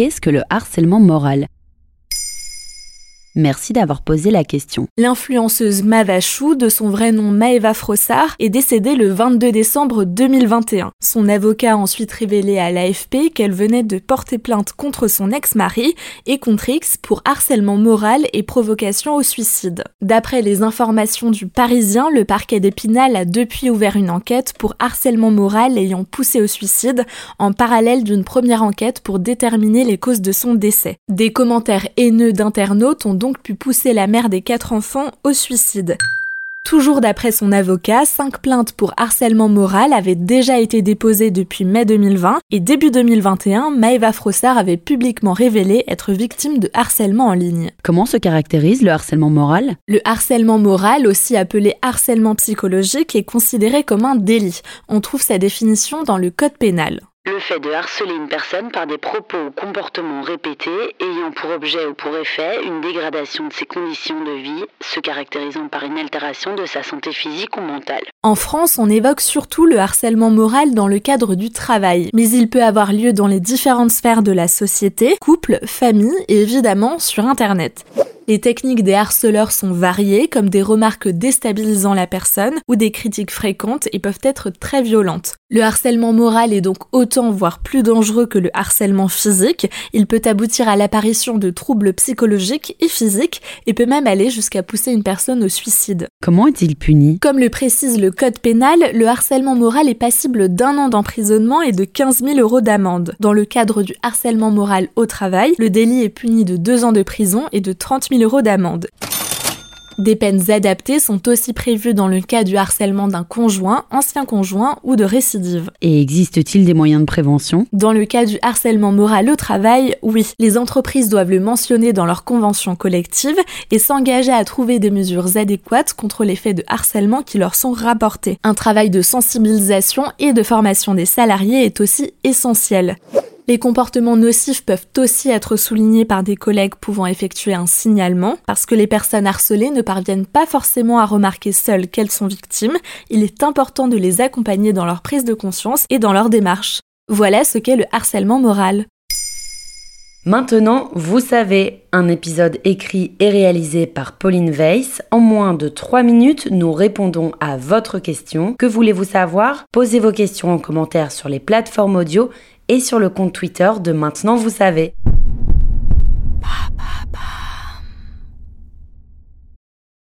qu'est-ce que le harcèlement moral? Merci d'avoir posé la question. L'influenceuse Mavachou, de son vrai nom Maeva Frossard, est décédée le 22 décembre 2021. Son avocat a ensuite révélé à l'AFP qu'elle venait de porter plainte contre son ex-mari et contre X pour harcèlement moral et provocation au suicide. D'après les informations du Parisien, le parquet d'Épinal a depuis ouvert une enquête pour harcèlement moral ayant poussé au suicide, en parallèle d'une première enquête pour déterminer les causes de son décès. Des commentaires haineux d'internautes ont donc pu pousser la mère des quatre enfants au suicide. Toujours d'après son avocat, cinq plaintes pour harcèlement moral avaient déjà été déposées depuis mai 2020 et début 2021, Maeva Frossard avait publiquement révélé être victime de harcèlement en ligne. Comment se caractérise le harcèlement moral? Le harcèlement moral, aussi appelé harcèlement psychologique, est considéré comme un délit. On trouve sa définition dans le code pénal. Le fait de harceler une personne par des propos ou comportements répétés ayant pour objet ou pour effet une dégradation de ses conditions de vie, se caractérisant par une altération de sa santé physique ou mentale. En France, on évoque surtout le harcèlement moral dans le cadre du travail, mais il peut avoir lieu dans les différentes sphères de la société, couple, famille et évidemment sur Internet. Les techniques des harceleurs sont variées, comme des remarques déstabilisant la personne ou des critiques fréquentes et peuvent être très violentes. Le harcèlement moral est donc autant voire plus dangereux que le harcèlement physique. Il peut aboutir à l'apparition de troubles psychologiques et physiques et peut même aller jusqu'à pousser une personne au suicide. Comment est-il puni? Comme le précise le code pénal, le harcèlement moral est passible d'un an d'emprisonnement et de 15 000 euros d'amende. Dans le cadre du harcèlement moral au travail, le délit est puni de deux ans de prison et de 30 000 euros d'amende. Des peines adaptées sont aussi prévues dans le cas du harcèlement d'un conjoint, ancien conjoint ou de récidive. Et existe-t-il des moyens de prévention? Dans le cas du harcèlement moral au travail, oui. Les entreprises doivent le mentionner dans leur convention collective et s'engager à trouver des mesures adéquates contre les faits de harcèlement qui leur sont rapportés. Un travail de sensibilisation et de formation des salariés est aussi essentiel. Les comportements nocifs peuvent aussi être soulignés par des collègues pouvant effectuer un signalement, parce que les personnes harcelées ne parviennent pas forcément à remarquer seules qu'elles sont victimes, il est important de les accompagner dans leur prise de conscience et dans leur démarche. Voilà ce qu'est le harcèlement moral. Maintenant, vous savez, un épisode écrit et réalisé par Pauline Weiss. En moins de 3 minutes, nous répondons à votre question. Que voulez-vous savoir? Posez vos questions en commentaire sur les plateformes audio et sur le compte Twitter de Maintenant Vous savez.